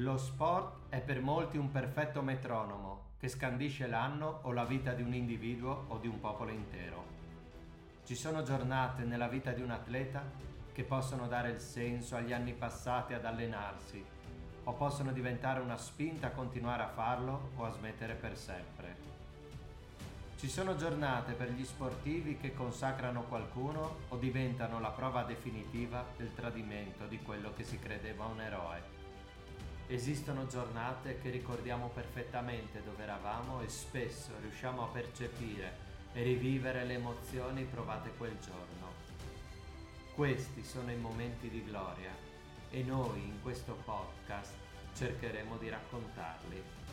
Lo sport è per molti un perfetto metronomo che scandisce l'anno o la vita di un individuo o di un popolo intero. Ci sono giornate nella vita di un atleta che possono dare il senso agli anni passati ad allenarsi o possono diventare una spinta a continuare a farlo o a smettere per sempre. Ci sono giornate per gli sportivi che consacrano qualcuno o diventano la prova definitiva del tradimento di quello che si credeva un eroe. Esistono giornate che ricordiamo perfettamente dove eravamo e spesso riusciamo a percepire e rivivere le emozioni provate quel giorno. Questi sono i momenti di gloria e noi in questo podcast cercheremo di raccontarli.